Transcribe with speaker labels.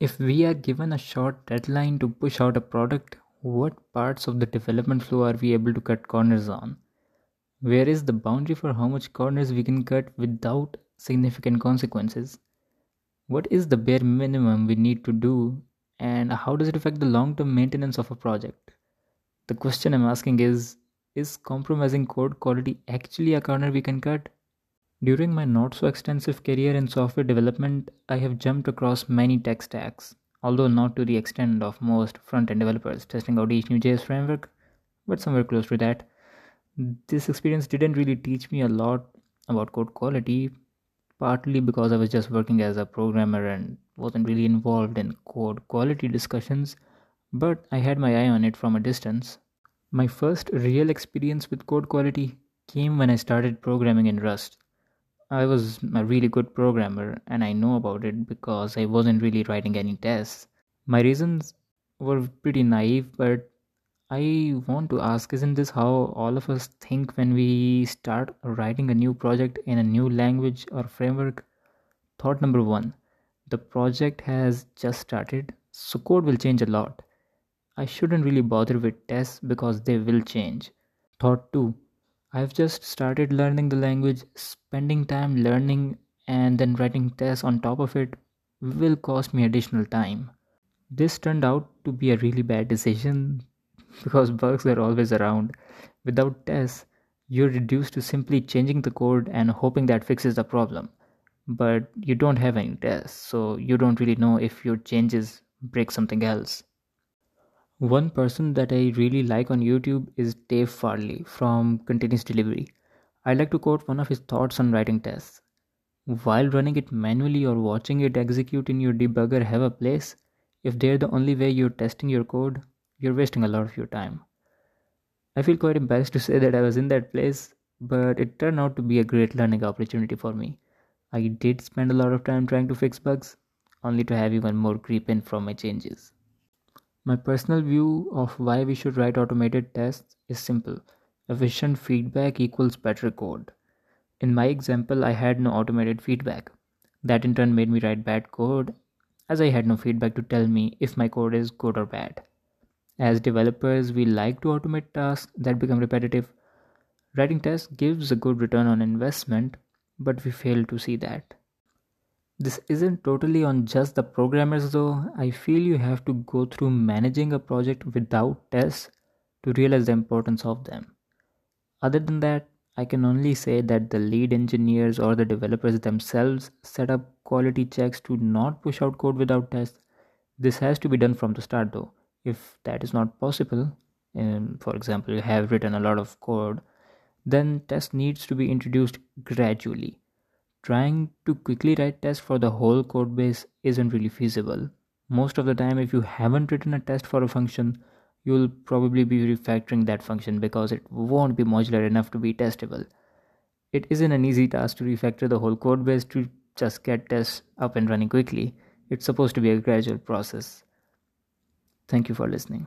Speaker 1: If we are given a short deadline to push out a product, what parts of the development flow are we able to cut corners on? Where is the boundary for how much corners we can cut without significant consequences? What is the bare minimum we need to do, and how does it affect the long-term maintenance of a project? The question I'm asking is compromising code quality actually a corner we can cut? During my not so extensive career in software development, I have jumped across many tech stacks, although not to the extent of most front-end developers testing out each new JS framework, but somewhere close to that. This experience didn't really teach me a lot about code quality, partly because I was just working as a programmer and wasn't really involved in code quality discussions, but I had my eye on it from a distance. My first real experience with code quality came when I started programming in Rust I was a really good programmer, and I know about it because I wasn't really writing any tests. My reasons were pretty naive, but I want to ask, isn't this how all of us think when we start writing a new project in a new language or framework? Thought number one, the project has just started, so code will change a lot. I shouldn't really bother with tests because they will change. Thought two, I've just started learning the language. Spending time learning and then writing tests on top of it will cost me additional time. This turned out to be a really bad decision because bugs are always around. Without tests, you're reduced to simply changing the code and hoping that fixes the problem. But you don't have any tests, so you don't really know if your changes break something else. One person that I really like on YouTube is Dave Farley from Continuous Delivery. I like to quote one of his thoughts on writing tests. While running it manually or watching it execute in your debugger have a place. If they're the only way you're testing your code, you're wasting a lot of your time. I feel quite embarrassed to say that I was in that place, but it turned out to be a great learning opportunity for me. I did spend a lot of time trying to fix bugs, only to have even more creep in from my changes. My personal view of why we should write automated tests is simple. Efficient feedback equals better code. In my example, I had no automated feedback. That in turn made me write bad code, as I had no feedback to tell me if my code is good or bad. As developers, we like to automate tasks that become repetitive. Writing tests gives a good return on investment, but we fail to see that. This isn't totally on just the programmers though. I feel you have to go through managing a project without tests to realize the importance of them. Other than that, I can only say that the lead engineers or the developers themselves set up quality checks to not push out code without tests. This has to be done from the start though. If that is not possible, for example, you have written a lot of code, then test needs to be introduced gradually trying to quickly write tests for the whole code base isn't really feasible. Most of the time, if you haven't written a test for a function, you'll probably be refactoring that function because it won't be modular enough to be testable. It isn't an easy task to refactor the whole code base to just get tests up and running quickly. It's supposed to be a gradual process. Thank you for listening.